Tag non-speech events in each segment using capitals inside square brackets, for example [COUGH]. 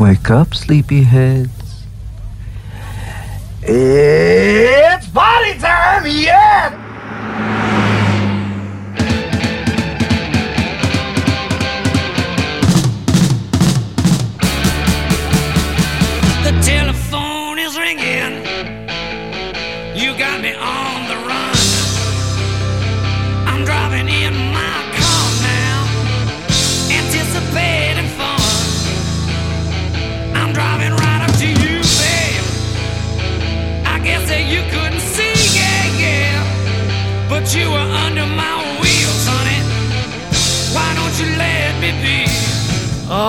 Wake up, sleepyheads. It's party time, yeah!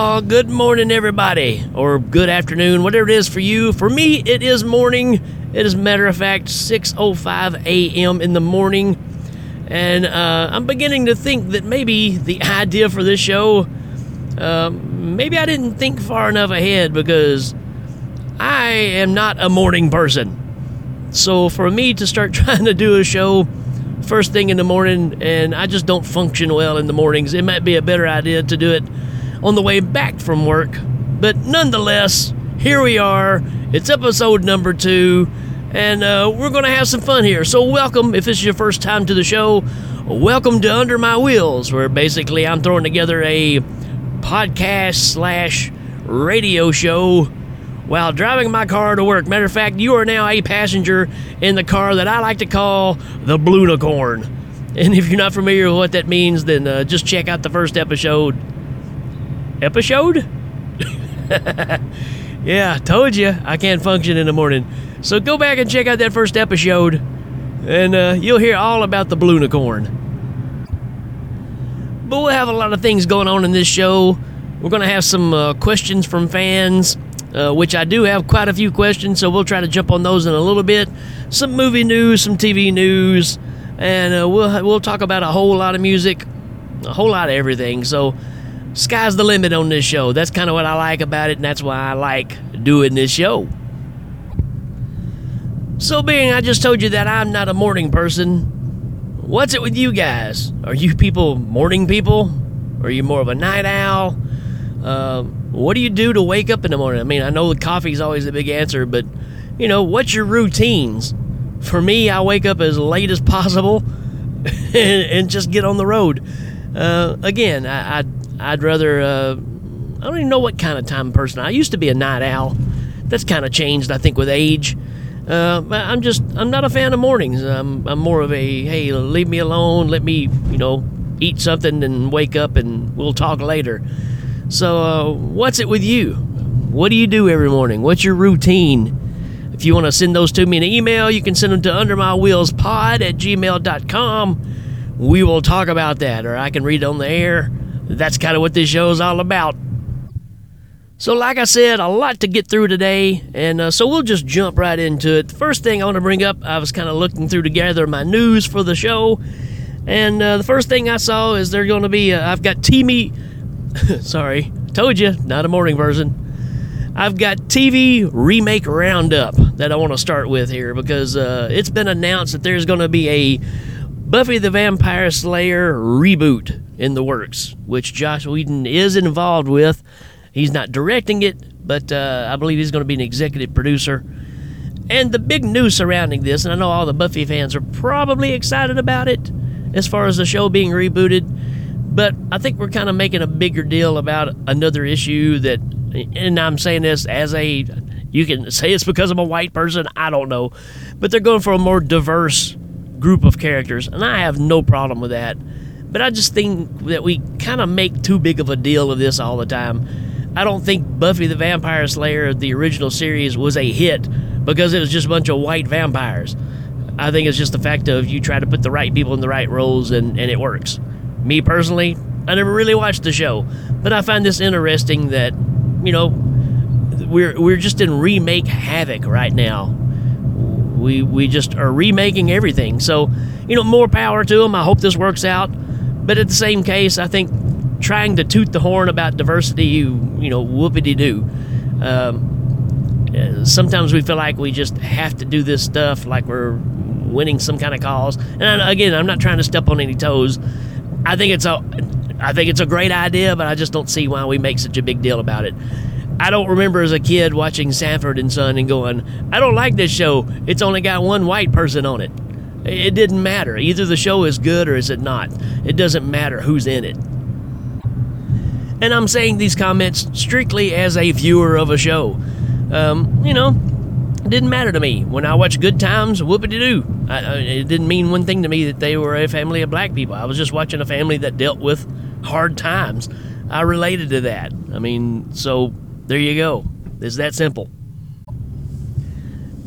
Good morning, everybody, or good afternoon, whatever it is for you. For me, it is morning. It is, matter of fact, 6:05 a.m. in the morning, and uh, I'm beginning to think that maybe the idea for this show, uh, maybe I didn't think far enough ahead because I am not a morning person. So for me to start [LAUGHS] trying to do a show first thing in the morning, and I just don't function well in the mornings, it might be a better idea to do it on the way back from work. But nonetheless, here we are. It's episode number two, and uh, we're going to have some fun here. So, welcome if this is your first time to the show. Welcome to Under My Wheels, where basically I'm throwing together a podcast slash radio show while driving my car to work. Matter of fact, you are now a passenger in the car that I like to call the Blunicorn. And if you're not familiar with what that means, then uh, just check out the first episode episode? [LAUGHS] yeah, told you I can't function in the morning. So go back and check out that first episode, and uh, you'll hear all about the Blunicorn. But we'll have a lot of things going on in this show. We're going to have some uh, questions from fans, uh, which I do have quite a few questions, so we'll try to jump on those in a little bit. Some movie news, some TV news, and uh, we'll we'll talk about a whole lot of music, a whole lot of everything. So sky's the limit on this show. That's kind of what I like about it, and that's why I like doing this show. So, being I just told you that I'm not a morning person, what's it with you guys? Are you people morning people? Are you more of a night owl? Uh, what do you do to wake up in the morning? I mean, I know the coffee's always a big answer, but you know, what's your routines? For me, I wake up as late as possible [LAUGHS] and, and just get on the road. Uh, again, I, I I'd rather. Uh, I don't even know what kind of time person. I used to be a night owl. That's kind of changed, I think, with age. Uh, I'm just. I'm not a fan of mornings. I'm. I'm more of a. Hey, leave me alone. Let me. You know, eat something and wake up, and we'll talk later. So, uh, what's it with you? What do you do every morning? What's your routine? If you want to send those to me in an email, you can send them to undermywheelspod at gmail.com. We will talk about that, or I can read it on the air that's kind of what this show is all about. So, like I said, a lot to get through today, and uh, so we'll just jump right into it. The first thing I want to bring up, I was kind of looking through to gather my news for the show, and uh, the first thing I saw is they're going to be. Uh, I've got TV. [LAUGHS] sorry, told you, not a morning version. I've got TV remake roundup that I want to start with here because uh, it's been announced that there's going to be a Buffy the Vampire Slayer reboot in the works, which Joss Whedon is involved with. He's not directing it, but uh, I believe he's going to be an executive producer. And the big news surrounding this, and I know all the Buffy fans are probably excited about it as far as the show being rebooted, but I think we're kind of making a bigger deal about another issue that, and I'm saying this as a, you can say it's because I'm a white person, I don't know, but they're going for a more diverse group of characters, and I have no problem with that. But I just think that we kind of make too big of a deal of this all the time. I don't think Buffy the Vampire Slayer, the original series, was a hit because it was just a bunch of white vampires. I think it's just the fact of you try to put the right people in the right roles and, and it works. Me personally, I never really watched the show, but I find this interesting that, you know, we're, we're just in remake havoc right now. We, we just are remaking everything. So, you know, more power to them. I hope this works out. But at the same case, I think trying to toot the horn about diversity, you you know, whoopity doo. Um, sometimes we feel like we just have to do this stuff, like we're winning some kind of cause. And I, again, I'm not trying to step on any toes. I think it's a, I think it's a great idea, but I just don't see why we make such a big deal about it. I don't remember as a kid watching Sanford and Son and going, I don't like this show. It's only got one white person on it. It didn't matter. Either the show is good or is it not. It doesn't matter who's in it. And I'm saying these comments strictly as a viewer of a show. Um, you know, it didn't matter to me. When I watched Good Times, whoopity doo. It didn't mean one thing to me that they were a family of black people. I was just watching a family that dealt with hard times. I related to that. I mean, so there you go. It's that simple.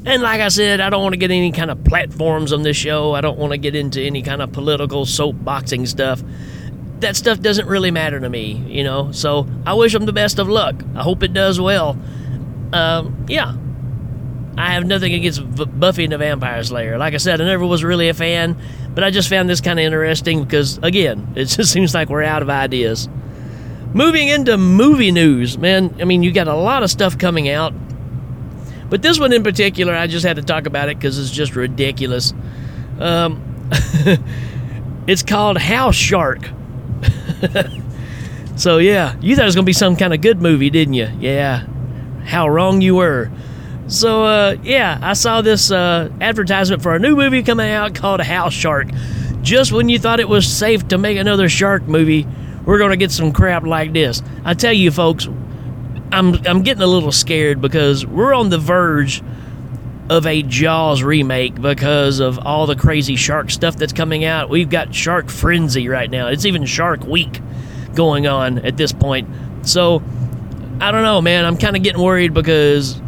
And like I said, I don't want to get any kind of platforms on this show. I don't want to get into any kind of political soapboxing stuff. That stuff doesn't really matter to me, you know. So I wish them the best of luck. I hope it does well. Um, yeah, I have nothing against Buffy and the Vampire Slayer. Like I said, I never was really a fan, but I just found this kind of interesting because, again, [LAUGHS] it just seems like we're out of ideas. Moving into movie news, man, I mean, you got a lot of stuff coming out. But this one in particular, I just had to talk about it because it's just ridiculous. Um, [LAUGHS] it's called House Shark. [LAUGHS] so, yeah, you thought it was going to be some kind of good movie, didn't you? Yeah, how wrong you were. So, uh, yeah, I saw this uh, advertisement for a new movie coming out called House Shark. Just when you thought it was safe to make another shark movie, we're going to get some crap like this. I tell you, folks, I'm, I'm getting a little scared because we're on the verge of a Jaws remake because of all the crazy shark stuff that's coming out. We've got Shark Frenzy right now. It's even Shark Week going on at this point. So, I don't know, man. I'm kind of getting worried because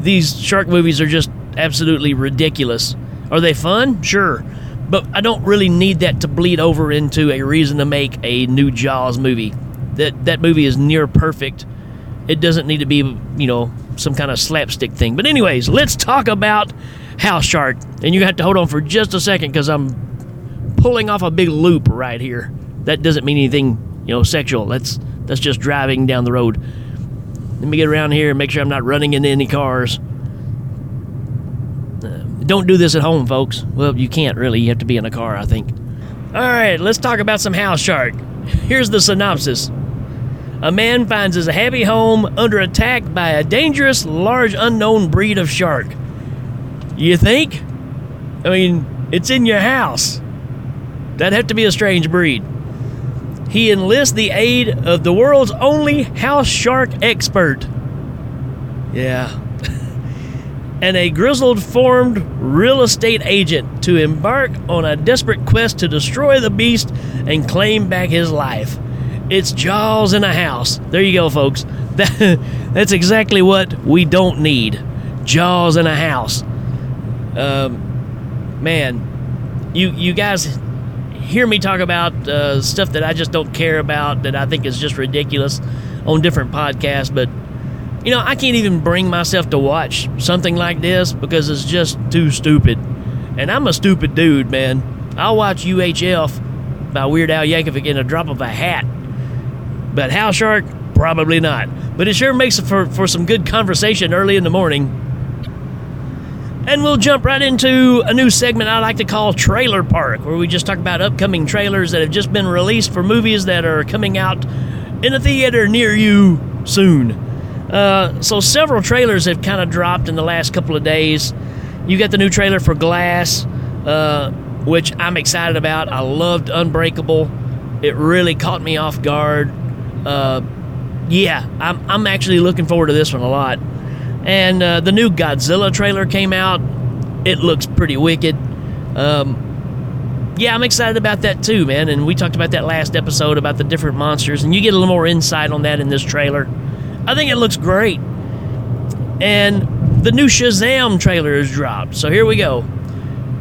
these shark movies are just absolutely ridiculous. Are they fun? Sure. But I don't really need that to bleed over into a reason to make a new Jaws movie. That that movie is near perfect. It doesn't need to be, you know, some kind of slapstick thing. But anyways, let's talk about House Shark. And you have to hold on for just a second because I'm pulling off a big loop right here. That doesn't mean anything, you know, sexual. That's that's just driving down the road. Let me get around here and make sure I'm not running into any cars. Uh, don't do this at home, folks. Well, you can't really. You have to be in a car, I think. All right, let's talk about some house shark. Here's the synopsis. A man finds his happy home under attack by a dangerous, large, unknown breed of shark. You think? I mean, it's in your house. That'd have to be a strange breed. He enlists the aid of the world's only house shark expert. Yeah. [LAUGHS] and a grizzled formed real estate agent to embark on a desperate quest to destroy the beast and claim back his life. It's Jaws in a house. There you go, folks. [LAUGHS] That, that's exactly what we don't need. Jaws in a house. Um, man, you you guys hear me talk about uh, stuff that I just don't care about, that I think is just ridiculous on different podcasts, but you know, I can't even bring myself to watch something like this because it's just too stupid. And I'm a stupid dude, man. I'll watch UHF by Weird Al Yankovic in a drop of a hat. But House Shark, probably not. But it sure makes for, for some good conversation early in the morning. And we'll jump right into a new segment I like to call Trailer Park, where we just talk about upcoming trailers that have just been released for movies that are coming out in a theater near you soon. Uh, so, several trailers have kind of dropped in the last couple of days. You got the new trailer for Glass, uh, which I'm excited about. I loved Unbreakable, it really caught me off guard. Uh, yeah, I'm, I'm actually looking forward to this one a lot. And uh, the new Godzilla trailer came out. It looks pretty wicked. Um, yeah, I'm excited about that too, man. And we talked about that last episode about the different monsters, and you get a little more insight on that in this trailer. I think it looks great. And the new Shazam trailer is dropped. So here we go.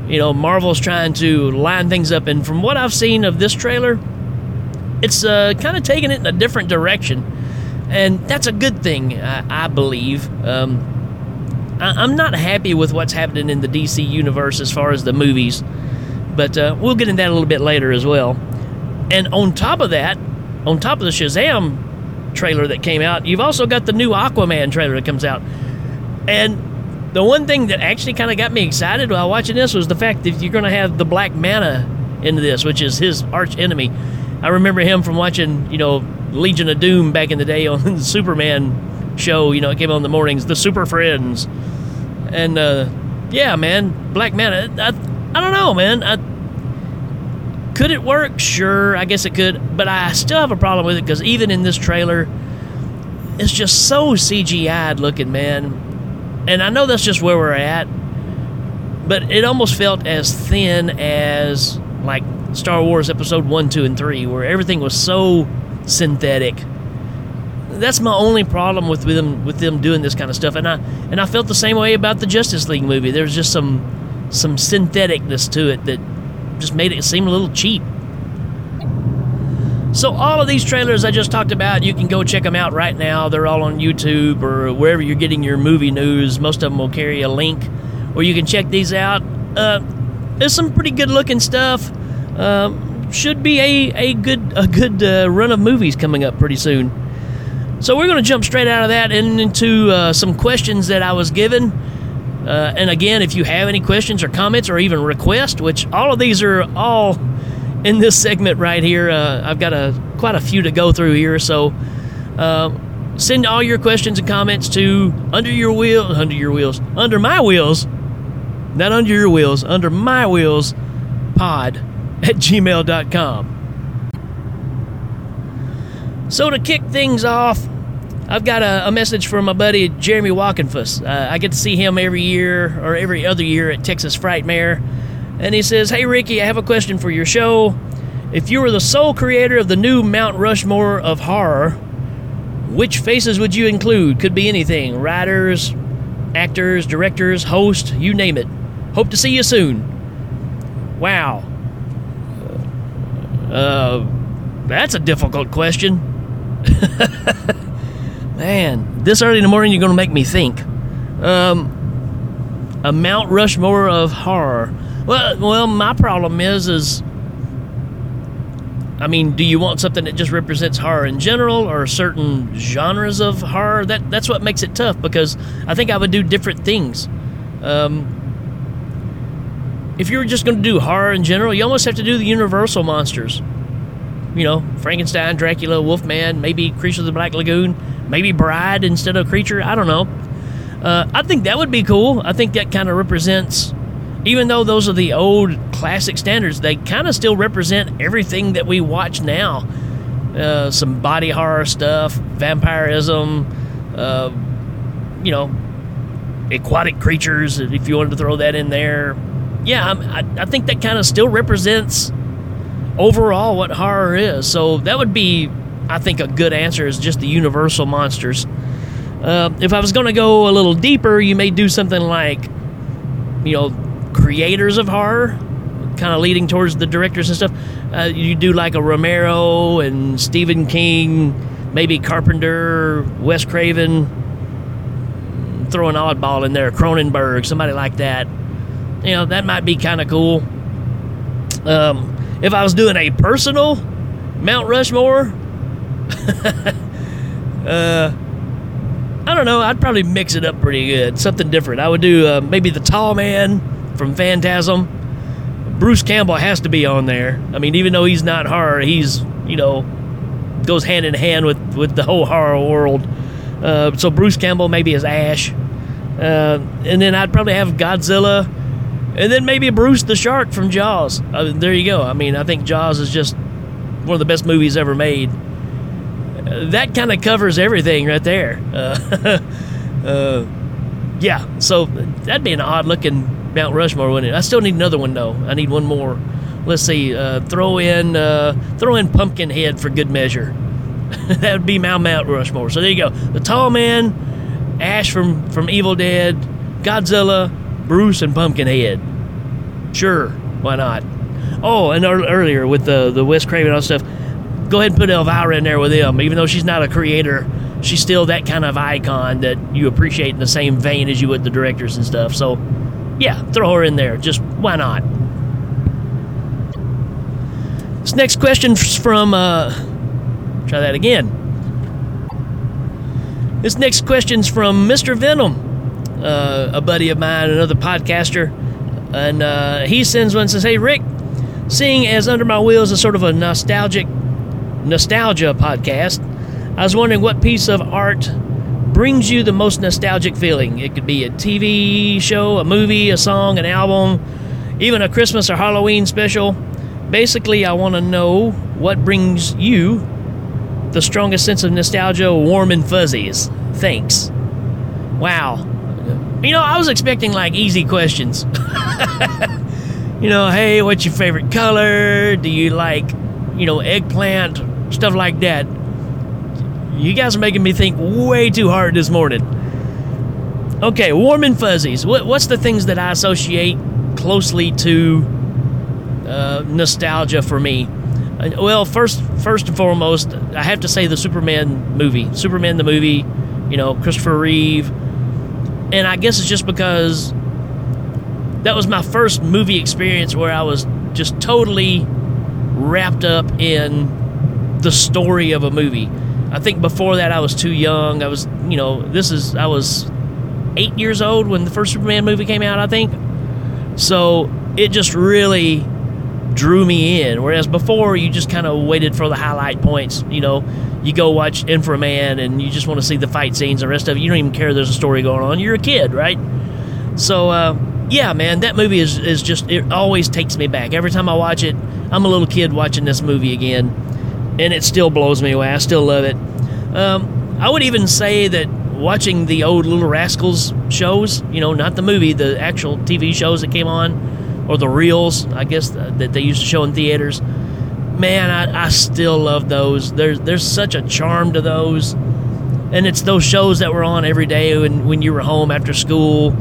You know, Marvel's trying to line things up, and from what I've seen of this trailer, it's uh, kind of taking it in a different direction and that's a good thing, I, I believe. Um, I, am not happy with what's happening in the DC universe as far as the movies, but uh, we'll get into that a little bit later as well. And on top of that, on top of the Shazam trailer that came out, you've also got the new Aquaman trailer that comes out. And the one thing that actually kind of got me excited while watching this was the fact that you're going to have the Black Manta into this, which is his arch enemy. I remember him from watching, you know, Legion of Doom back in the day on [LAUGHS] the Superman show. You know, it came on the mornings, the Super Friends, and uh, yeah, man, Black Manta. I, I, I don't know, man. I, could it work? Sure, I guess it could, but I still have a problem with it because even in this trailer, it's just so CGI'd looking, man. And I know that's just where we're at, but it almost felt as thin as like Star Wars Episode One, Two, and Three, where everything was so synthetic. That's my only problem with them with them doing this kind of stuff, and I and I felt the same way about the Justice League movie. There's just some some syntheticness to it that just made it seem a little cheap. So all of these trailers I just talked about, you can go check them out right now. They're all on YouTube or wherever you're getting your movie news. Most of them will carry a link where you can check these out. Uh, there's some pretty good looking stuff. Um, should be a, a good a good uh, run of movies coming up pretty soon. So we're going to jump straight out of that and into uh, some questions that I was given. Uh, and again, if you have any questions or comments or even requests, which all of these are all in this segment right here, uh, I've got a quite a few to go through here. So uh, send all your questions and comments to under your wheel, under your wheels, under my wheels, not under your wheels, under my wheels, pod at gmail.com. So to kick things off, I've got a, a message from my buddy Jeremy Walkenfuss. Uh, I get to see him every year or every other year at Texas Frightmare. And he says, Hey Ricky, I have a question for your show. If you were the sole creator of the new Mount Rushmore of horror, which faces would you include? Could be anything writers, actors, directors, host, you name it. Hope to see you soon. Wow. Uh, that's a difficult question. [LAUGHS] Man, this early in the morning, you're going to make me think. Um, a Mount Rushmore of horror. Well, well, my problem is, is, I mean, do you want something that just represents horror in general, or certain genres of horror? That that's what makes it tough because I think I would do different things. Um, if you were just going to do horror in general, you almost have to do the Universal monsters. You know, Frankenstein, Dracula, Wolfman, maybe Creature of the Black Lagoon, maybe Bride instead of Creature. I don't know. Uh, I think that would be cool. I think that kind of represents, even though those are the old classic standards, they kind of still represent everything that we watch now. Uh, some body horror stuff, vampirism, uh, you know, aquatic creatures, if you wanted to throw that in there. Yeah, I, I think that kind of still represents overall what horror is. So that would be, I think, a good answer is just the universal monsters. Uh, if I was going to go a little deeper, you may do something like, you know, creators of horror, kind of leading towards the directors and stuff. Uh, you do like a Romero and Stephen King, maybe Carpenter, Wes Craven, throw an oddball in there, Cronenberg, somebody like that. You know, that might be kind of cool. Um, if I was doing a personal Mount Rushmore, [LAUGHS] uh, I don't know. I'd probably mix it up pretty good. Something different. I would do uh, maybe the tall man from Phantasm. Bruce Campbell has to be on there. I mean, even though he's not horror, he's you know goes hand in hand with with the whole horror world. Uh, so Bruce Campbell maybe as Ash, uh, and then I'd probably have Godzilla, and then maybe Bruce the Shark from Jaws. Uh, there you go. I mean, I think Jaws is just one of the best movies ever made. Uh, that kind of covers everything right there. [LAUGHS] Uh, uh, yeah, so that'd be an odd looking Mount Rushmore, wouldn't it? I still need another one though. I need one more. Let's see. Throw in throw in Pumpkinhead for good measure. [LAUGHS] that would be Mount Mount Rushmore. So there you go. The Tall Man, Ash from from Evil Dead, Godzilla, Bruce, and Pumpkinhead. Sure, why not? Oh, and earlier with the the Wes Craven and all stuff, go ahead and put Elvira in there with him. Even though she's not a creator, she's still that kind of icon that you appreciate in the same vein as you would the directors and stuff. So, yeah, throw her in there. Just why not? This next question's from. Uh, try that again. This next question's from Mr. Venom, uh, a buddy of mine, another podcaster, and uh, he sends one and says, "Hey Rick, seeing as Under My Wheels is sort of a nostalgic nostalgia podcast, I was wondering what piece of art brings you the most nostalgic feeling. It could be a TV show, a movie, a song, an album, even a Christmas or Halloween special. Basically, I want to know what brings you the strongest sense of nostalgia, warm and fuzzies. Thanks. Wow. You know, I was expecting like easy questions. [LAUGHS] you know, hey, what's your favorite color? Do you like, you know, eggplant? Stuff like that. You guys are making me think way too hard this morning. Okay, warm and fuzzies. What, what's the things that I associate closely to uh, nostalgia for me? Well, first, first and foremost, I have to say the Superman movie. Superman the movie, you know, Christopher Reeve. And I guess it's just because that was my first movie experience where I was just totally wrapped up in the story of a movie. I think before that I was too young. I was, you know, this is I was 8 years old when the first Superman movie came out, I think. So, it just really drew me in. Whereas before, you just kind of waited for the highlight points. You know, you go watch Inframan and you just want to see the fight scenes. And the rest of it, you don't even care there's a story going on. You're a kid, right? So, uh, yeah, man, that movie is, is just, it always takes me back. Every time I watch it, I'm a little kid watching this movie again, and it still blows me away. I still love it. Um, I would even say that watching the old Little Rascals shows, you know, not the movie, the actual TV shows that came on, or the reels, I guess, uh, that they used to show in theaters. Man, I, I still love those. There's there's such a charm to those, and it's those shows that were on every day when when you were home after school,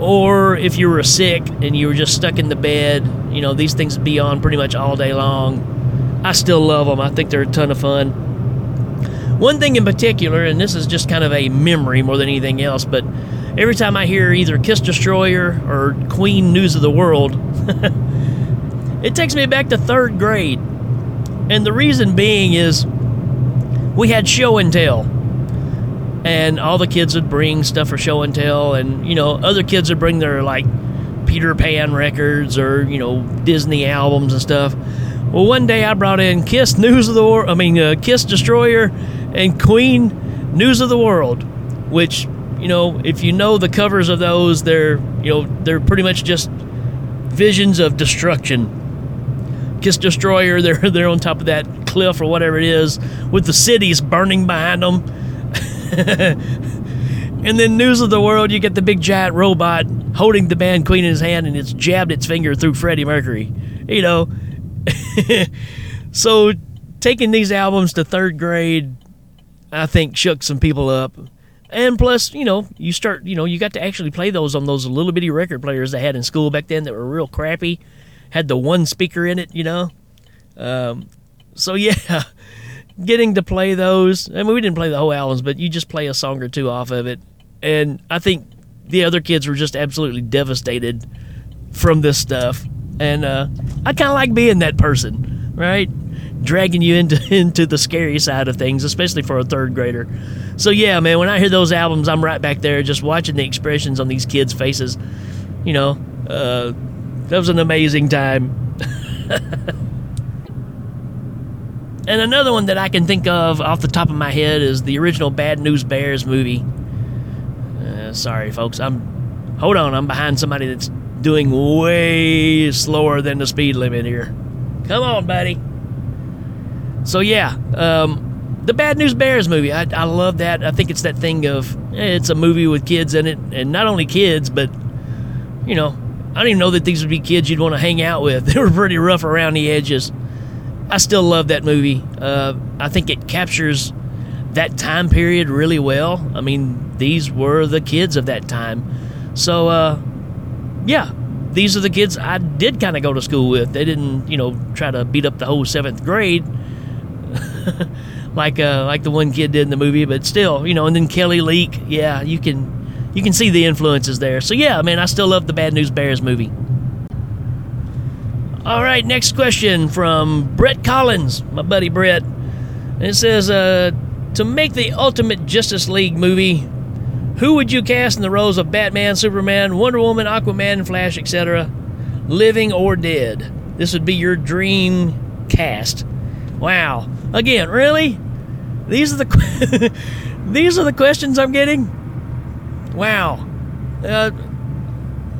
or if you were sick and you were just stuck in the bed. You know, these things be on pretty much all day long. I still love them. I think they're a ton of fun. One thing in particular, and this is just kind of a memory more than anything else, but every time I hear either Kiss Destroyer or Queen News of the World, [LAUGHS] it takes me back to third grade. And the reason being is we had show and tell. And all the kids would bring stuff for show and tell, and you know, other kids would bring their like Peter Pan records or you know Disney albums and stuff. Well, one day I brought in Kiss News of the World. I mean, uh, Kiss Destroyer and Queen News of the World, which you know, if you know the covers of those, they're you know they're pretty much just visions of destruction. Kiss Destroyer, [LAUGHS] they're they're on top of that cliff or whatever it is, with the cities burning behind them. [LAUGHS] and then News of the World, you get the big giant robot holding the band Queen in his hand, and it's jabbed its finger through Freddie Mercury. You know, [LAUGHS] so taking these albums to third grade, I think shook some people up. And plus, you know, you start, you know, you got to actually play those on those little bitty record players they had in school back then that were real crappy, had the one speaker in it, you know. Um, so [LAUGHS] yeah, getting to play those. I mean, we didn't play the whole albums, but you just play a song or two off of it, and I think the other kids were just absolutely devastated from this stuff. And uh, I kind of like being that person, right? Dragging you into [LAUGHS] into the scary side of things, especially for a third grader. So yeah, man, when I hear those albums, I'm right back there just watching the expressions on these kids' faces. You know, uh, that was an amazing time. [LAUGHS] and another one that I can think of off the top of my head is the original Bad News Bears movie. Uh, sorry, folks. I'm hold on. I'm behind somebody that's doing way slower than the speed limit here. Come on, buddy. So yeah, um, the Bad News Bears movie. I, I love that. I think it's that thing of eh, it's a movie with kids in it, and not only kids, but you know, I don't even know that these would be kids you'd want to hang out with. [LAUGHS] They were pretty rough around the edges. I still love that movie. Uh, I think it captures that time period really well. I mean, these were the kids of that time. So, uh, yeah, these are the kids I did kind of go to school with. They didn't, you know, try to beat up the whole seventh grade [LAUGHS] like uh, like the one kid did in the movie, but still, you know. And then Kelly Leak, yeah, you can you can see the influences there. So yeah, man, I still love the Bad News Bears movie. All right, next question from Brett Collins, my buddy Brett. And it says, uh, to make the ultimate Justice League movie, who would you cast in the roles of Batman, Superman, Wonder Woman, Aquaman, Flash, etc., living or dead? This would be your dream cast. Wow. Again, really? These are the [LAUGHS] These are the questions I'm getting. Wow. Uh,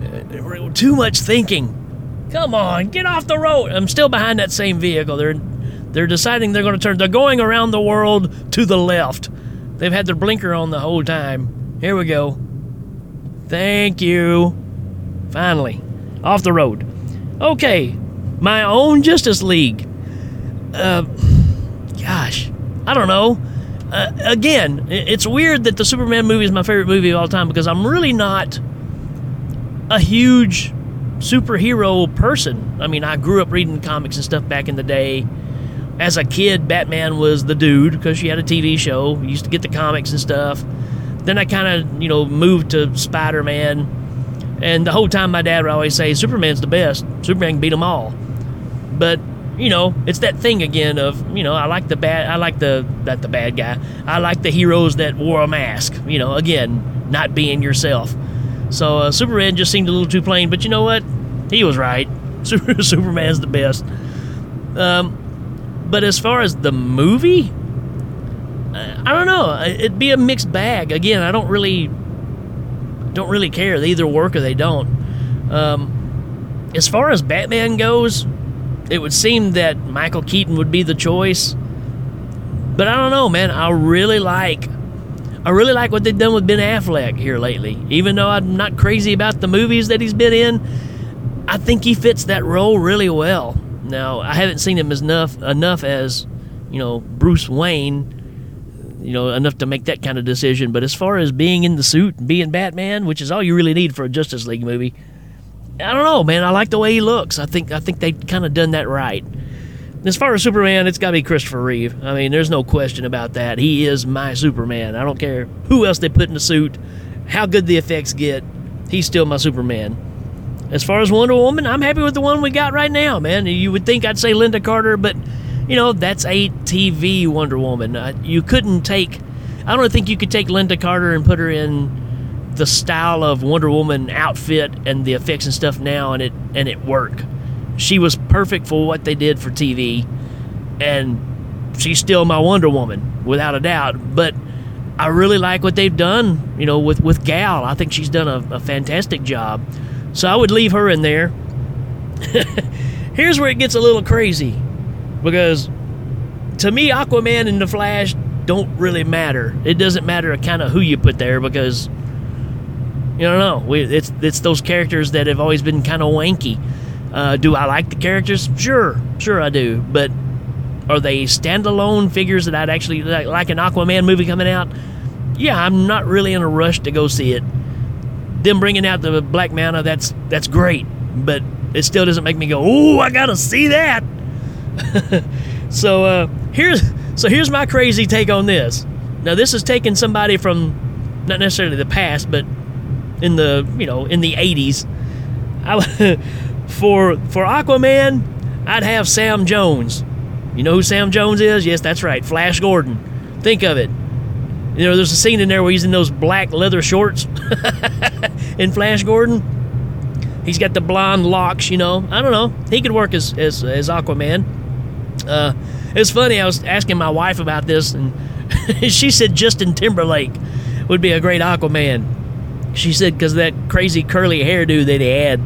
uh, too much thinking. Come on, get off the road. I'm still behind that same vehicle. They're they're deciding they're going to turn. They're going around the world to the left. They've had their blinker on the whole time. Here we go. Thank you. Finally, off the road. Okay, my own Justice League. Uh, gosh, I don't know. Uh, again, it's weird that the Superman movie is my favorite movie of all time because I'm really not a huge superhero person. I mean, I grew up reading comics and stuff back in the day. As a kid, Batman was the dude because she had a TV show. Used to get the comics and stuff. Then I kind of, you know, moved to Spider Man. And the whole time, my dad would always say, Superman's the best. Superman can beat them all. But you know, it's that thing again of, you know, I like the bad, I like the, not the bad guy. I like the heroes that wore a mask, you know, again, not being yourself. So uh, Superman just seemed a little too plain, but you know what? He was right. [LAUGHS] Super, Superman's the best. Um, but as far as the movie, I don't know. It'd be a mixed bag. Again, I don't really, don't really care. They either work or they don't. Um, as far as Batman goes, it would seem that Michael Keaton would be the choice. But I don't know, man. I really like I really like what they've done with Ben Affleck here lately. Even though I'm not crazy about the movies that he's been in, I think he fits that role really well. Now, I haven't seen him as enough enough as, you know, Bruce Wayne, you know, enough to make that kind of decision, but as far as being in the suit and being Batman, which is all you really need for a Justice League movie, I don't know, man. I like the way he looks. I think I think they kind of done that right. As far as Superman, it's got to be Christopher Reeve. I mean, there's no question about that. He is my Superman. I don't care who else they put in the suit, how good the effects get. He's still my Superman. As far as Wonder Woman, I'm happy with the one we got right now, man. You would think I'd say Lynda Carter, but you know that's a TV Wonder Woman. Uh, you couldn't take. I don't think you could take Lynda Carter and put her in the style of Wonder Woman outfit and the effects and stuff now, and it and it work. She was perfect for what they did for TV, and she's still my Wonder Woman without a doubt. But I really like what they've done, you know, with with Gal. I think she's done a, a fantastic job. So I would leave her in there. [LAUGHS] Here's where it gets a little crazy, because to me, Aquaman and the Flash don't really matter. It doesn't matter kind of who you put there because you don't know. We, it's it's those characters that have always been kind of wanky. Uh, do I like the characters? Sure, sure I do. But are they standalone figures that I'd actually like, like an Aquaman movie coming out? Yeah, I'm not really in a rush to go see it. Them bringing out the Black Manta, that's that's great, but it still doesn't make me go, "Oh, I gotta see that." [LAUGHS] so uh, here's so here's my crazy take on this. Now this is taking somebody from not necessarily the past, but in the you know in the 80s I, [LAUGHS] for for aquaman i'd have sam jones. You know who sam jones is? Yes that's right flash gordon. Think of it. You know there's a scene in there where he's in those black leather shorts [LAUGHS] in flash gordon. He's got the blonde locks you know. I don't know. He could work as as, as aquaman. Uh, it's funny i was asking my wife about this and [LAUGHS] she said justin timberlake would be a great aquaman she said because that crazy curly hairdo that he had,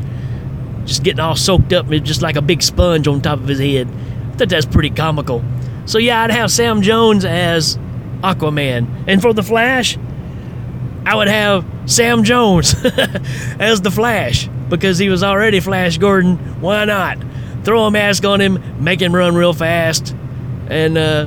just getting all soaked up, just like a big sponge on top of his head. I thought that's pretty comical. So yeah, I'd have Sam Jones as Aquaman, and for the Flash, I would have Sam Jones [LAUGHS] as the Flash because he was already Flash Gordon. Why not throw a mask on him, make him run real fast, and uh,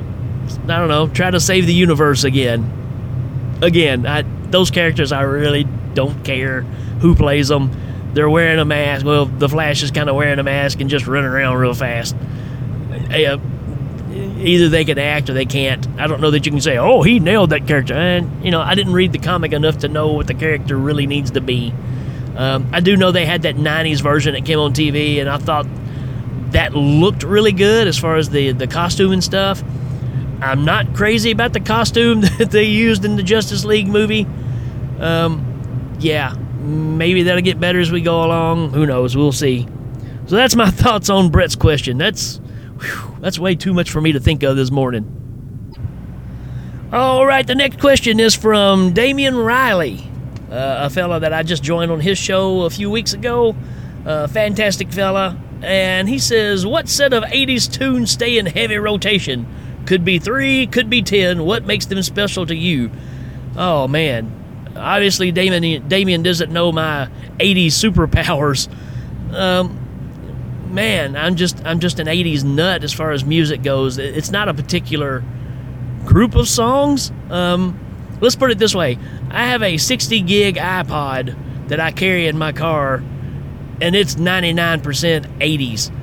I don't know, try to save the universe again. Again, I, those characters I really don't care who plays them. They're wearing a mask. Well, the Flash is kind of wearing a mask and just running around real fast. Uh, either they can act or they can't. I don't know that you can say, "Oh, he nailed that character." And you know, I didn't read the comic enough to know what the character really needs to be. Um, I do know they had that '90s version that came on TV, and I thought that looked really good as far as the the costume and stuff. I'm not crazy about the costume [LAUGHS] that they used in the Justice League movie. Um, yeah, maybe that'll get better as we go along. Who knows? We'll see. So that's my [LAUGHS] thoughts on Brett's question. That's whew, that's way too much for me to think of this morning. All right, the next question is from Damian Riley, uh, a fella that I just joined on his show a few weeks ago. Uh, fantastic fella. And he says, What set of 80s tunes stay in heavy rotation? Could be three, could be ten. What makes them special to you? Oh, man. Obviously, Damien, Damien doesn't know my 80s superpowers. Um, man, I'm just I'm just an 80s nut as far as music goes. It's not a particular group of songs. Um, let's put it this way: I have a 60 gig iPod that I carry in my car, and it's 99% 80s.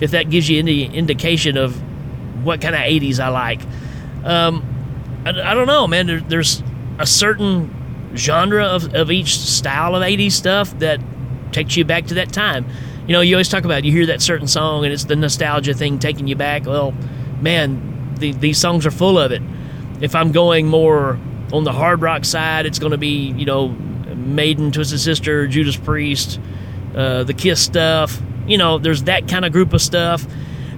If that gives you any indication of what kind of 80s I like, um, I, I, don't know, man. There, there's a certain genre of, of each style of 80s stuff that takes you back to that time. You know, you always talk about you hear that certain song and it's the nostalgia thing taking you back. Well, man, the, these songs are full of it. If I'm going more on the hard rock side, it's going to be, you know, Maiden, Twisted Sister, Judas Priest, uh, the Kiss stuff. You know, there's that kind of group of stuff.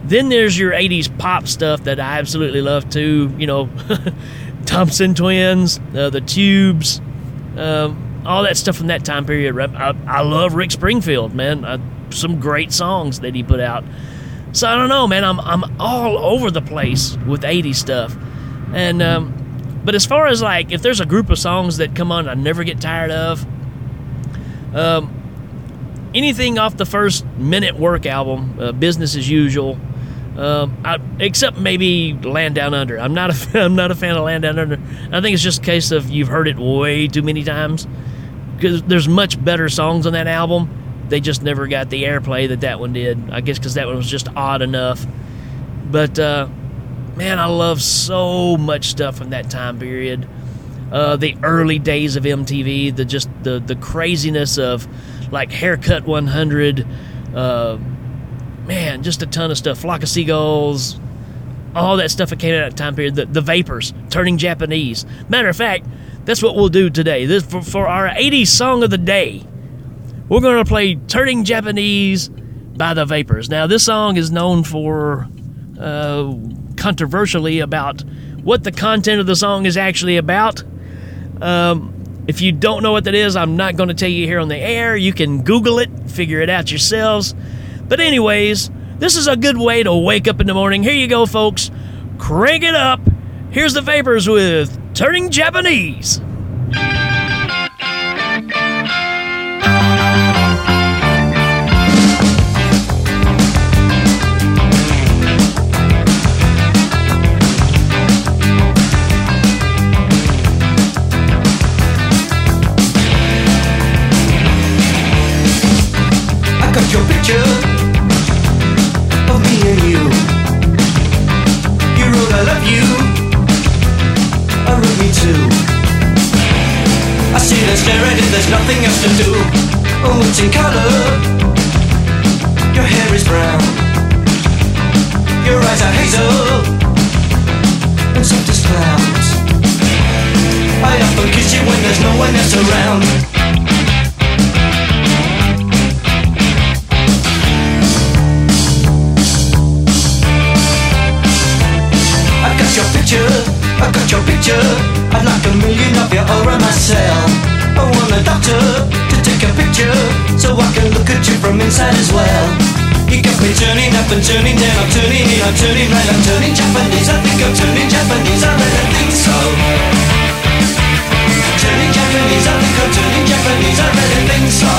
Then there's your 80s pop stuff that I absolutely love too. You know, [LAUGHS] Thompson Twins, uh, the Tubes, um, all that stuff from that time period. I, I love Rick Springfield, man. I, some great songs that he put out. So I don't know, man. I'm I'm all over the place with 80s stuff, and um, but as far as like if there's a group of songs that come on, I never get tired of. Um, anything off the first Men at Work album, uh, Business as Usual. Um, I, except maybe Land Down Under. I'm not a [LAUGHS] I'm not a fan of Land Down Under. I think it's just a case of you've heard it way too many times because there's much better songs on that album. They just never got the airplay that that one did. I guess because that one was just odd enough. But uh, man, I love so much stuff from that time period. Uh, the early days of MTV, the just the the craziness of like Haircut 100. Uh, man, just a ton of stuff. Flock of Seagulls, all that stuff that came out at that time period. The, the Vapors, turning Japanese. Matter of fact, that's what we'll do today. This for, for our 80s song of the day. We're going to play "Turning Japanese" by the Vapors. Now, this song is known for uh, controversially about what the content of the song is actually about. Um, if you don't know what that is, I'm not going to tell you here on the air. You can Google it, figure it out yourselves. But, anyways, this is a good way to wake up in the morning. Here you go, folks. Crank it up. Here's the Vapors with Turning Japanese. There's nothing else to do. Oh, it's in color. Your hair is brown. Your eyes are hazel. And soft as clouds. I often kiss you when there's no one else around. I got your picture. I'd like a million of you over myself. I want a doctor to take a picture so I can look at you from inside as well. You got me turning up and turning down, I'm turning in, I'm turning right, I'm turning Japanese. I think I'm turning Japanese, I really think so. Turning Japanese, I think I'm turning Japanese, I really think so.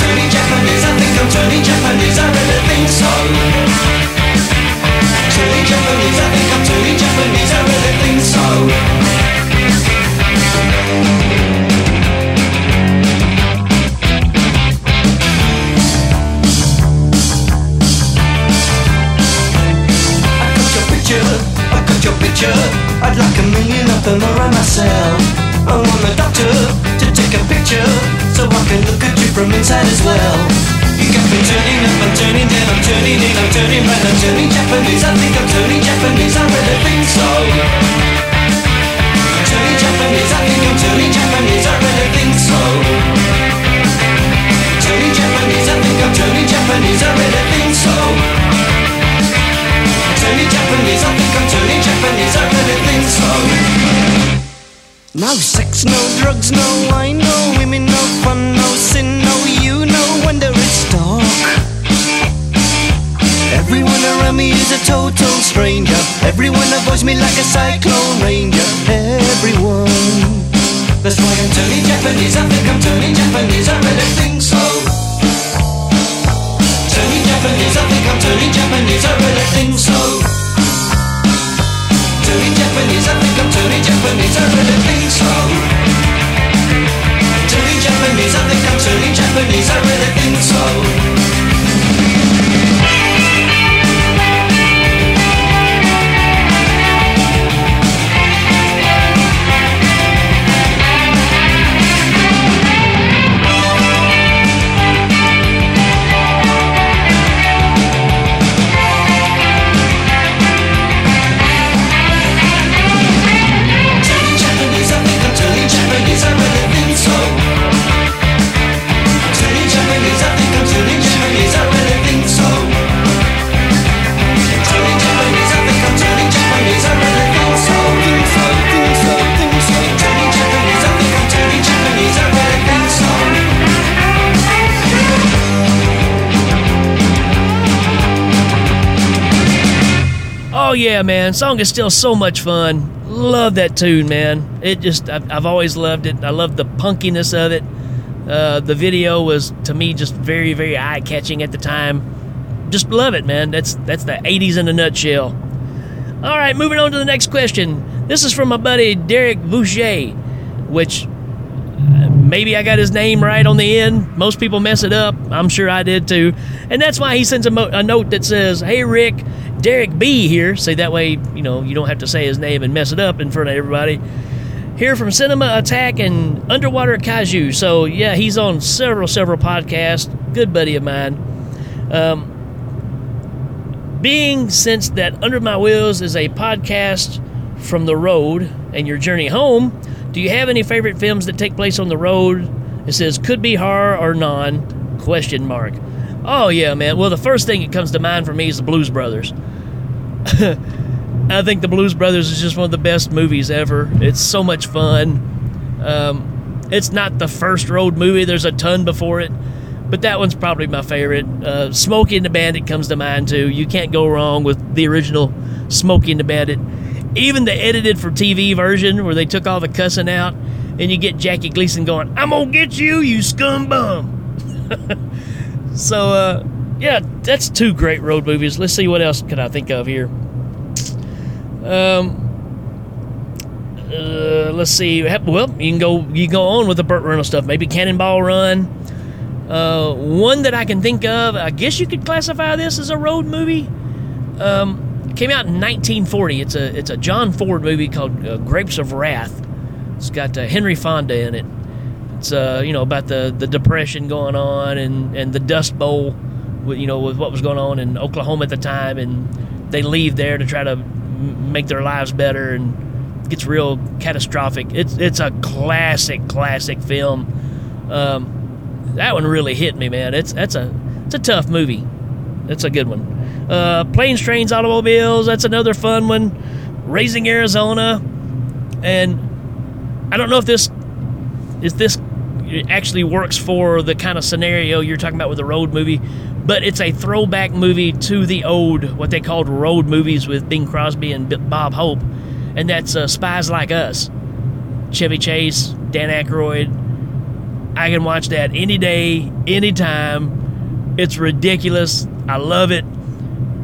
Turning Japanese, I think I'm turning Japanese, I really think so. Turning Japanese, I think I'm turning Japanese, I really think so. I got your picture, I got your picture, I'd like a million of them around myself. I want the doctor to take a picture so I can look at you from inside as well think I've been turning up, and turning down, I'm turning in, I'm turning round, I'm turning Japanese. I think I'm turning Japanese, I really think so. Turning Japanese, I think I'm turning Japanese, I really think so. Turning Japanese, I think I'm turning Japanese, I really think so. Turning Japanese, I think I'm turning Japanese, I really think so. No sex, no drugs, no wine, no women, no fun, no sin, no Everyone around me is a total stranger. Everyone avoids me like a cyclone ranger. Everyone. That's why I'm turning Japanese. I think I'm turning Japanese. I really think so. Turning Japanese. I think I'm turning Japanese. I really think so. Turning Japanese. I think I'm turning Japanese. I really think so. Turning Japanese. I think I'm turning Japanese. I really think so. Yeah, man! Song is still so much fun. Love that tune, man. It just I've, I've always loved it. I love the punkiness of it. Uh, the video was to me just very, very eye catching at the time. Just love it, man. That's that's the '80s in a nutshell. All right, moving on to the next question. This is from my buddy Derek Boucher, which maybe I got his name right on the end. Most people mess it up. I'm sure I did too. And that's why he sends a, mo- a note that says, Hey, Rick, Derek B here. So that way, you know, you don't have to say his name and mess it up in front of everybody. Here from Cinema Attack and Underwater Kaiju. So, yeah, he's on several, several podcasts. Good buddy of mine. Um, being since that Under My Wheels is a podcast from the road and your journey home, do you have any favorite films that take place on the road? It says could be horror or non question mark. Oh yeah, man. Well, the first thing that comes to mind for me is the Blues Brothers. [LAUGHS] I think the Blues Brothers is just one of the best movies ever. It's so much fun. Um, it's not the first road movie. There's a ton before it, but that one's probably my favorite. Uh, Smokey and the Bandit comes to mind too. You can't go wrong with the original Smokey and the Bandit. Even the edited for TV version where they took all the cussing out, and you get Jackie Gleason going, "I'm gonna get you, you scum bum." [LAUGHS] so, uh, yeah, that's two great road movies. Let's see what else can I think of here. Um, uh, let's see. Well, you can go. You can go on with the Burt Reynolds stuff. Maybe Cannonball Run. Uh, one that I can think of. I guess you could classify this as a road movie. Um, came out in 1940. It's a it's a John Ford movie called uh, Grapes of Wrath. It's got uh, Henry Fonda in it. It's uh, you know about the, the depression going on and, and the Dust Bowl, with, you know with what was going on in Oklahoma at the time, and they leave there to try to make their lives better, and it gets real catastrophic. It's it's a classic classic film. Um, that one really hit me, man. It's that's a it's a tough movie. That's a good one. Uh, Planes, Trains, Automobiles. That's another fun one. Raising Arizona, and I don't know if this is this actually works for the kind of scenario you're talking about with the road movie, but it's a throwback movie to the old what they called road movies with Bing Crosby and Bob Hope, and that's uh, Spies Like Us. Chevy Chase, Dan Aykroyd. I can watch that any day, anytime. It's ridiculous. I love it.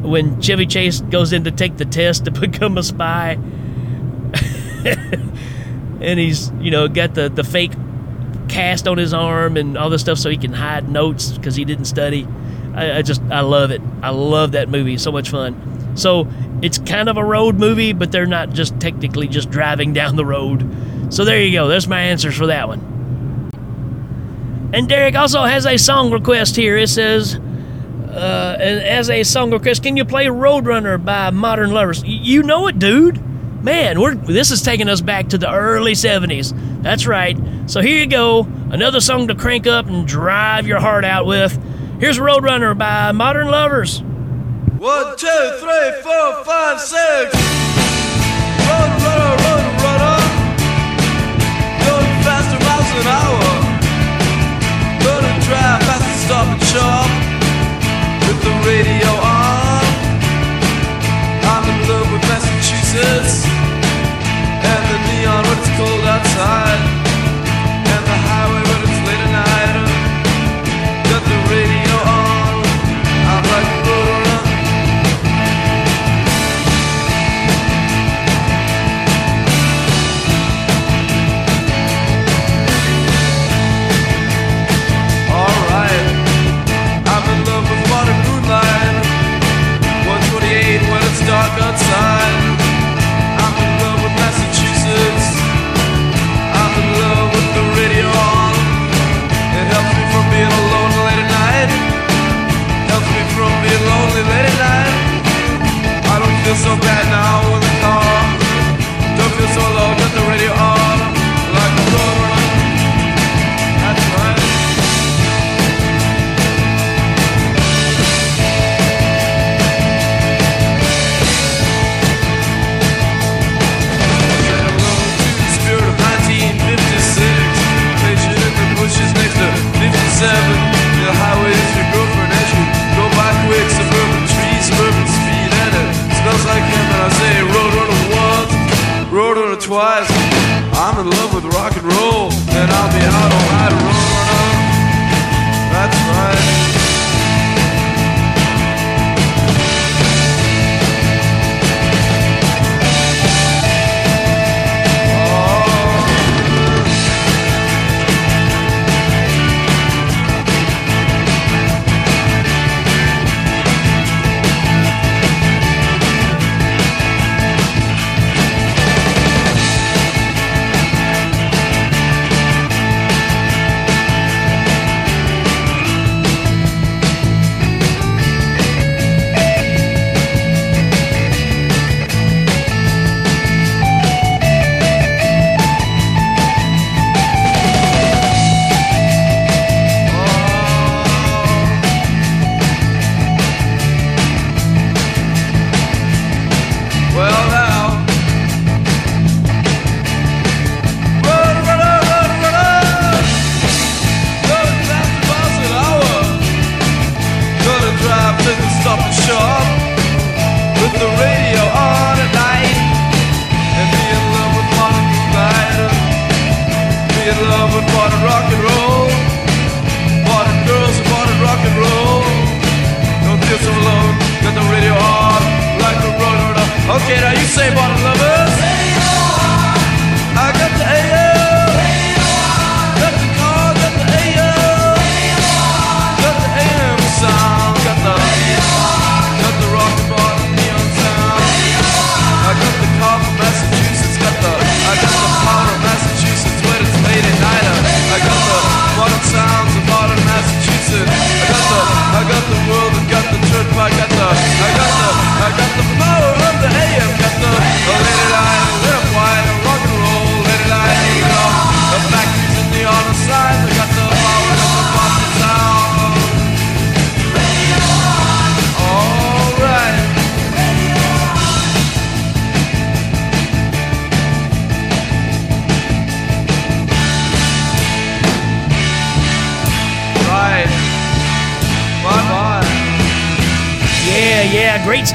When Chevy Chase goes in to take the test to [LAUGHS] become a spy, and he's, you know, got the, the fake cast on his arm and all this stuff so he can hide notes because he didn't study. I, I just, I love it. I love that movie. So much fun. So it's kind of a road movie, but they're not just technically just driving down the road. So there you go. There's my answers for that one. And Derek also has a song request here. It says, uh, as a song request, can you play Roadrunner by Modern Lovers? You know it, dude. Man, we're this is taking us back to the early 70s. That's right. So here you go. Another song to crank up and drive your heart out with. Here's Roadrunner by Modern Lovers. One, two, three, four, five, six.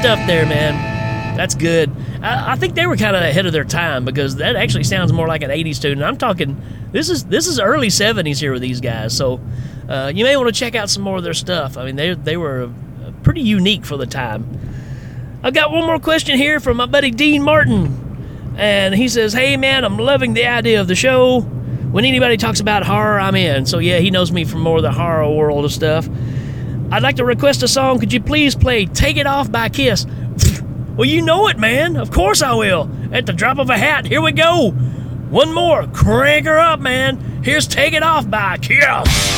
Stuff there, man. That's good. I, I think they were kind of ahead of their time because that actually sounds more like an '80s tune. I'm talking this is this is early '70s here with these guys, so uh, you may want to check out some more of their stuff. I mean, they they were uh, pretty unique for the time. I've got one more question here from my buddy Dean Martin, and he says, "Hey man, I'm loving the idea of the show. When anybody talks about horror, I'm in. So yeah, he knows me from more of the horror world of stuff." I'd like to request a song. Could you please play Take It Off by Kiss? [LAUGHS] Well, you know it, man. Of course I will. At the drop of a hat. Here we go. One more. Crank her up, man. Here's Take It Off by Kiss.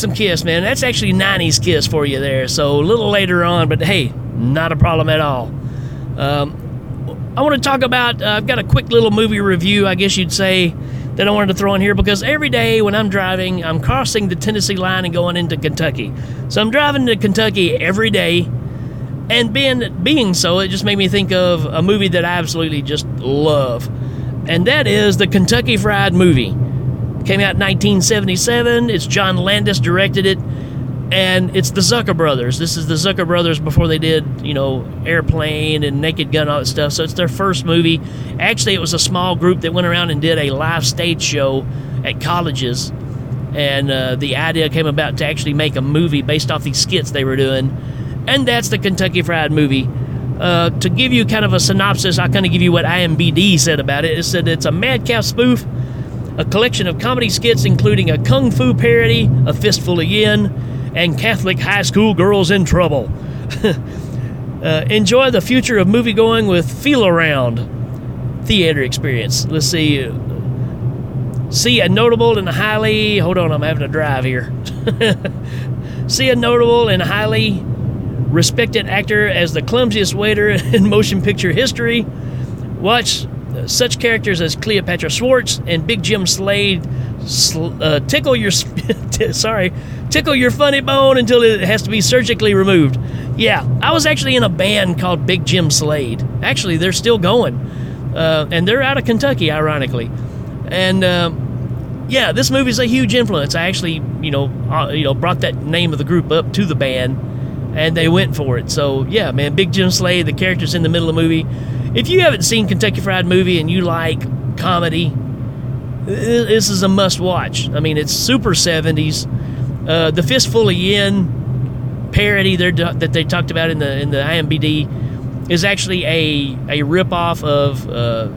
Some Kiss, man. That's actually 90s Kiss for you there. So a little later on, but hey, not a problem at all. Um, I want to talk about, uh, I've got a quick little movie review, I guess you'd say, that I wanted to throw in here because every day when I'm driving, I'm crossing the Tennessee line and going into Kentucky. So I'm driving to Kentucky every day. And being, being so, it just made me think of a movie that I absolutely just love. And that is the Kentucky Fried Movie. Came out in 1977. It's John Landis directed it, and it's the Zucker brothers. This is the Zucker brothers before they did, you know, Airplane and Naked Gun, all that stuff. So it's their first movie. Actually, it was a small group that went around and did a live stage show at colleges, and uh, the idea came about to actually make a movie based off these skits they were doing, and that's the Kentucky Fried Movie. Uh, to give you kind of a synopsis, I'll kind of give you what IMBD said about it. It said it's a madcap spoof a collection of comedy skits including a kung fu parody, a fistful of yen, and Catholic high school girls in trouble. [LAUGHS] uh, enjoy the future of moviegoing with Feel Around theater experience. Let's see. See a notable and highly. Hold on, I'm having to drive here. [LAUGHS] See a notable and highly respected actor as the clumsiest waiter [LAUGHS] in motion picture history. Watch such characters as Cleopatra Schwartz and Big Jim Slade sl- uh, tickle your [LAUGHS] t- sorry tickle your funny bone until it has to be surgically removed. Yeah, I was actually in a band called Big Jim Slade. Actually, they're still going, uh, and they're out of Kentucky, ironically. And um, yeah, this movie's a huge influence. I actually, you know, uh, you know, brought that name of the group up to the band, and they went for it. So yeah, man, Big Jim Slade, the characters in the middle of the movie. If you haven't seen Kentucky Fried Movie and you like comedy, this is a must-watch. I mean, it's super '70s. Uh, the Fistful of Yen parody that they talked about in the in the IMBD is actually a a ripoff of uh,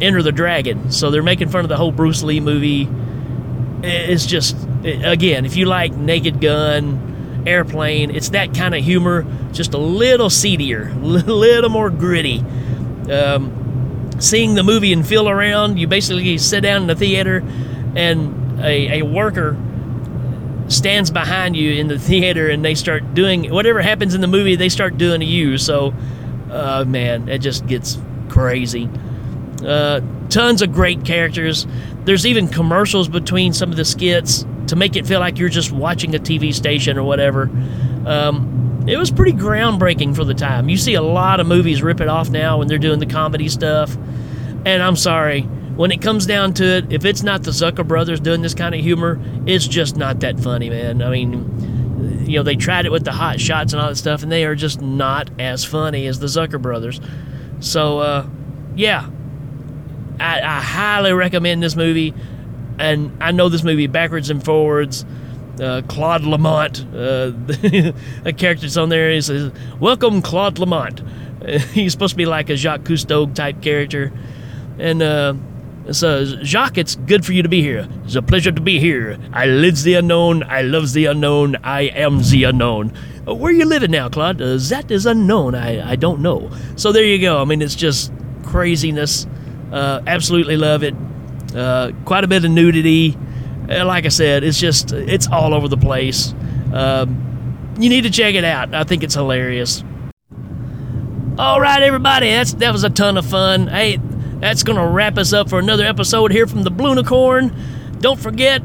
Enter the Dragon. So they're making fun of the whole Bruce Lee movie. It's just again, if you like Naked Gun, Airplane, it's that kind of humor, just a little seedier, a [LAUGHS] little more gritty. Um, seeing the movie and feel around, you basically sit down in the theater, and a, a worker stands behind you in the [LAUGHS] theater and they start doing whatever happens in the movie they start doing to you. So uh, man it just gets crazy. Uh, tons of great characters. There's even commercials between some of the skits to make it feel like you're just watching a tv station or whatever. Um, it was pretty groundbreaking for the time you see a lot of movies rip it off now when they're doing the comedy stuff and i'm sorry when it comes down to it, if it's not the Zucker brothers doing this kind of humor, it's just not that funny, man. I mean, you know, they tried it with the hot shots and all that stuff, and they are just not as funny as the Zucker brothers. So, uh, yeah, I, I highly recommend this movie, and I know this movie backwards and forwards. Uh, Claude Lamont, uh, [LAUGHS] a character that's on there, he says, "Welcome, Claude Lamont." [LAUGHS] He's supposed to be like a Jacques Cousteau type character, and uh, Jacques, it's good for you to be here. It's a pleasure to be here. I lives the unknown. I loves the unknown. I am the unknown. Uh, where you living now, Claude? Uh, that is unknown. I, I don't know. So there you go. I mean, it's just craziness. Uh, absolutely love it. Uh, quite a bit of nudity. Uh, like I said, it's just it's all over the place. Um, you need to check it out. I think it's hilarious. All right, everybody. That's that was a ton of fun. Hey, that's to wrap us up for another episode here from the Blue. Don't forget,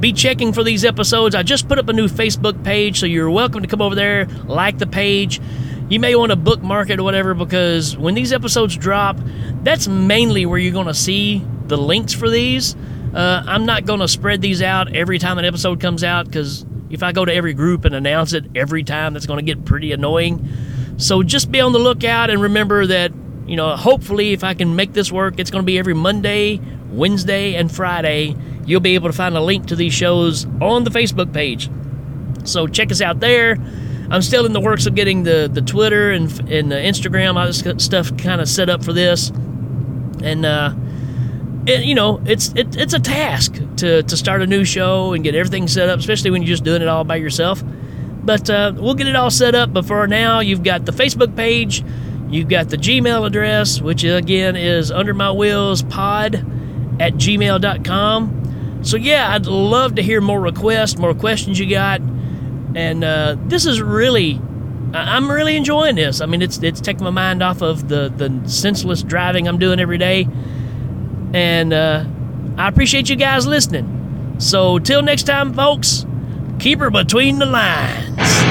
be checking for these episodes. I just put up a new Facebook page, so you're welcome to come over there, like the page. You may want to bookmark it or whatever because when these episodes drop, that's mainly where you're going to see the links for these. Uh, I'm not going to spread these out every time an episode comes out because if I go to every group and announce it every time, that's going to get pretty annoying. So just be on the lookout and remember that you know, hopefully, if I can make this work, it's going to be every Monday, Wednesday, and Friday. You'll be able to find a link to these shows on the Facebook page. So check us out there. I'm still in the works of getting the, the Twitter and, and the Instagram, all this stuff kind of set up for this. And, uh, it, you know, it's it, it's a task to, to start a new show and get everything set up, especially when you're just doing it all by yourself. But uh, we'll get it all set up. But for now, you've got the Facebook page, you've got the Gmail address, which again is under my wheels pod at gmail.com. So, yeah, I'd love to hear more requests, more questions you got. And uh, this is really I'm really enjoying this. I mean, it's it's taking my mind off of the the senseless driving I'm doing every day, and uh, I appreciate you guys listening. So, till next time, folks, keep her between the lines.